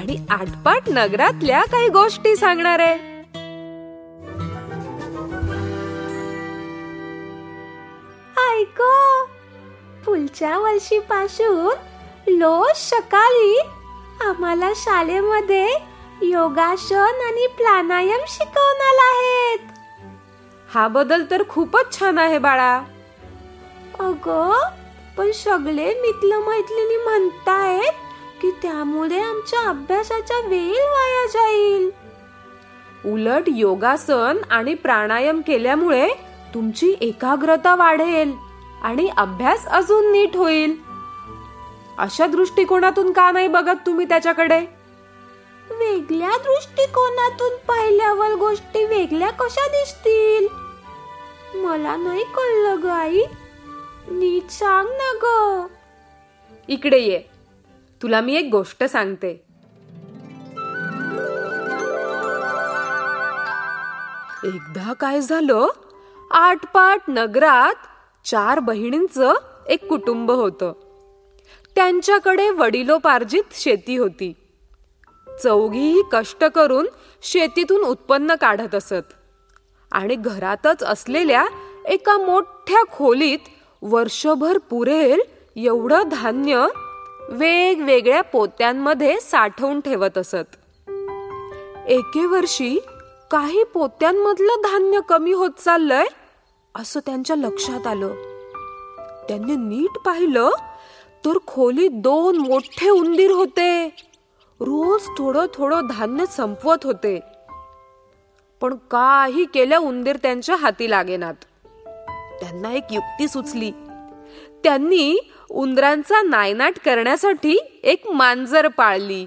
आणि आटपाट नगरातल्या काही गोष्टी सांगणार आहे. ऐक पुढच्या वर्षीपासून रोज सकाळी आम्हाला शाळेमध्ये योगासन आणि प्राणायाम शिकवणार आहेत. हा बदल तर खूपच छान आहे बाळा. अगं पण सगळे मित्र मैत्रिणी म्हणतायत त्यामुळे आमच्या अभ्यासाचा वेळ वाया जाईल. उलट योगासन आणि प्राणायाम केल्यामुळे तुमची एकाग्रता वाढेल आणि अभ्यास अजून नीट होईल. अशा दृष्टिकोनातून का नाही बघत तुम्ही त्याच्याकडे? वेगळ्या दृष्टिकोनातून पाहिल्यावर गोष्टी वेगळ्या कशा दिसतील? मला नाही कळलं ग आई नीट सांग ना ग. इकडे ये. तुला मी एक गोष्ट सांगते. एकदा काय झालं? आटपाट नगरात चार बहिणींचं एक कुटुंब होतं. त्यांच्याकडे वडिलोपार्जित शेती होती. चौघीही कष्ट करून शेतीतून उत्पन्न काढत असत. आणि घरातच असलेल्या एका मोठ्या खोलीत वर्षभर पुरेल एवढं धान्य वेगवेगळ्या पोत्यांमध्ये साठवून ठेवत असत. एके वर्षी काही पोत्यांमधलं धान्य कमी होत चाललंय असं त्यांच्या लक्षात आलं. त्यांनी नीट पाहिलं तर खोलीत दोन मोठे उंदीर होते. रोज थोडं थोडं धान्य संपवत होते. पण काही केल्या उंदीर त्यांच्या हाती लागेनात. त्यांना एक युक्ती सुचली. त्यांनी उंदरांचा नायनाट करण्यासाठी एक मांजर पाळली.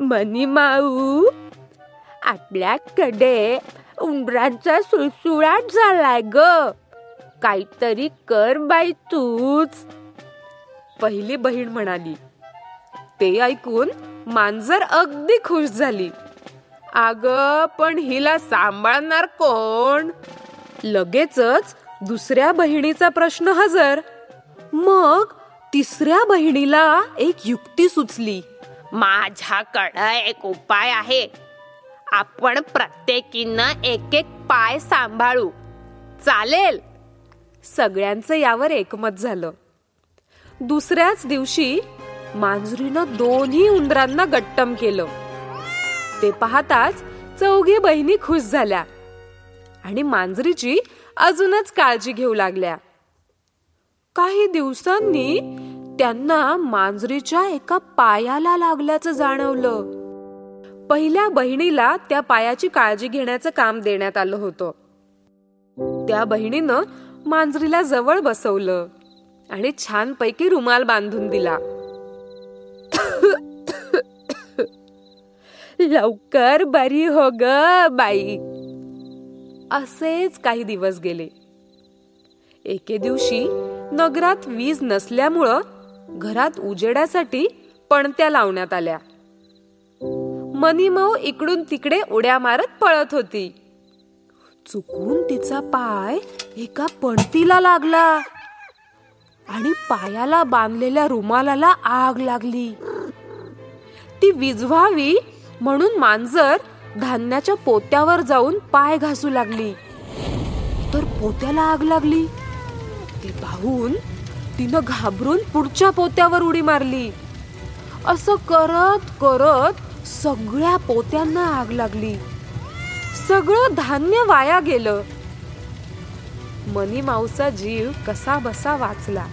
मनी माऊ आपल्याकडे उंदरांचा सुळसुळाट झालाय ग. काहीतरी कर बाई तूच. पहिली बहीण म्हणाली. ते ऐकून मांजर अगदी खुश झाली. अग पण हिला सांभाळणार कोण? लगेचच दुसऱ्या बहिणीचा प्रश्न हजर. मग तिसऱ्या बहिणीला एक युक्ती सुचली. माझ्याकडं एक उपाय आहे. आपण प्रत्येकीनं एक एक पाय सांभाळू. चालेल? सगळ्यांचं यावर एकमत झालं. दुसऱ्याच दिवशी मांजरीनं दोन्ही उंदरांना गट्टम केलं. ते पाहताच चौघी बहिणी खुश झाल्या आणि मांजरीची अजूनच काळजी घेऊ लागल्या. काही दिवसांनी त्यांना मांजरीच्या एका पायाला लागल्याचं जाणवलं. पहिल्या बहिणीला त्या पायाची काळजी घेण्याचं काम देण्यात आलं होतं. त्या बहिणीनं मांजरीला जवळ बसवलं आणि छानपैकी रुमाल बांधून दिला. लवकर बरी हो ग बाई. असेच काही दिवस गेले. एके दिवशी नगरात वीज नसल्यामुळं घरात उजेडासाठी पणत्या लावण्यात आल्या. मनीमऊ इकडून तिकडे उड्या मारत पळत होती. चुकून तिचा पाय एका पणतीला लागला आणि पायाला बांधलेल्या रुमालाला आग लागली. ती विझवावी म्हणून मांजर धान्याच्या पोत्यावर जाऊन पाय घासू लागली. तर पोत्याला आग लागली. ते पाहून तिनं घाबरून पुढच्या पोत्यावर उडी मारली. असं करत करत सगळ्या पोत्यांना आग लागली. सगळं धान्य वाया गेलं. मनी माऊचा जीव कसा बसा वाचला.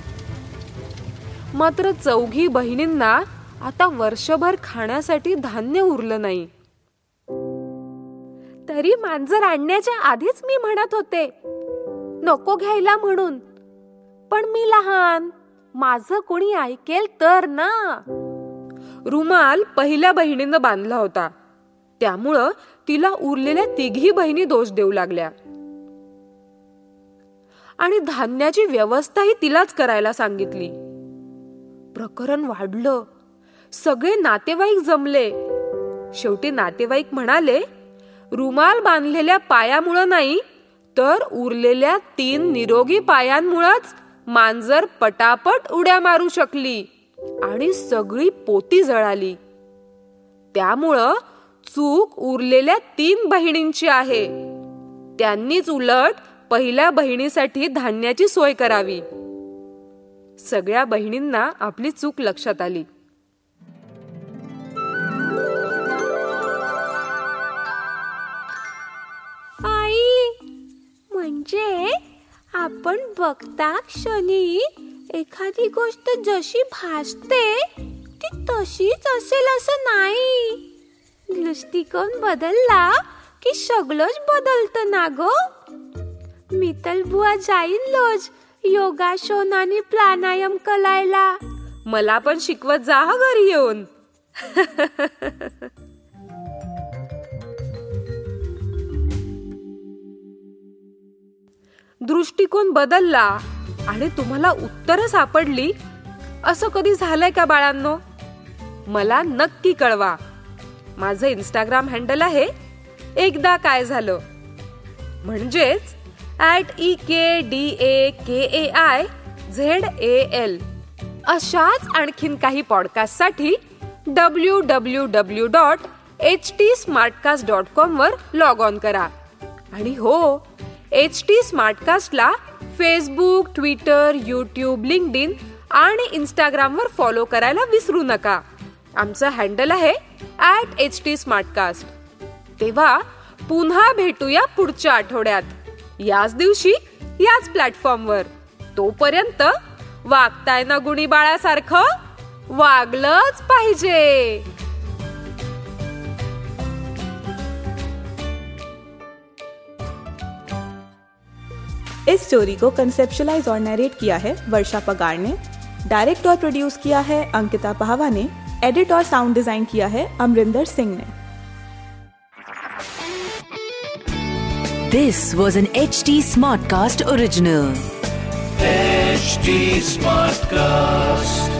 मात्र चौघी बहिणींना आता वर्षभर खाण्यासाठी धान्य उरलं नाही. तरी मांजर आणण्याच्या आधीच मी म्हणत होते नको घ्यायला म्हणून. पण मी लहान माझं कोणी ऐकेल तर ना. रुमाल पहिल्या बहिणीनं बांधला होता. त्यामुळं तिला उरलेल्या तिघी बहिणी दोष देऊ लागल्या. आणि धान्याची व्यवस्थाही तिलाच करायला सांगितली. प्रकरण वाढलं. सगळे नातेवाईक जमले. शेवटी नातेवाईक म्हणाले रुमाल बांधलेल्या पायामुळं नाही तर उरलेल्या तीन निरोगी पायांमुळंच मांजर पटापट उड्या मारू शकली आणि सगळी पोती जळाली. त्यामुळं चूक उरलेल्या तीन बहिणींची आहे. त्यांनीच उलट पहिल्या बहिणीसाठी धान्याची सोय करावी. सगळ्या बहिणींना आपली चूक लक्षात आली. आपण बघता क्षणी एखादी गोष्ट जशी भासते ती तशीच असेल असं नाही. दृष्टिकोन बदलला की सगळंच बदलतं ना ग? मितल बुवा जाईन लोज योगासन आणि प्राणायाम करायला. मला पण शिकवत जा घरी येऊन. दृष्टिकोन बदलला आणि तुम्हाला उत्तरं सापडली? असं कधी झालंय का बाळांनो? मला नक्की कळवा. माझं इंस्टाग्राम हँडल आहे. एकदा काय झालं? म्हणजेच at E K D A K A I Z A L अशाच आणखीन काही पॉडकास्टसाठी W W W dot H T smartcast dot com वर लॉग ऑन करा. आणि हो एच टी स्मार्टकास्टला Facebook Twitter YouTube LinkedIn आणि इंस्टाग्रामवर फॉलो करायला विसरू नका. आमचं हँडल आहे ॲट एच टी स्मार्टकास्ट तेव्हा पुन्हा भेटूया पुढच्या आठवड्यात. याच दिवशी याच प्लॅटफॉर्मवर तोपर्यंत वागताय ना गुणी बाळासारखं वागलंच पाहिजे! इस स्टोरी को कंसेप्शलाइज और नरेट किया है वर्षा पगार ने। डायरेक्ट और प्रोड्यूस किया है अंकिता पहावा ने। एडिट और साउंड डिज़ाइन किया है अमरिंदर सिंह ने। This was an H T Smartcast original smart Smartcast.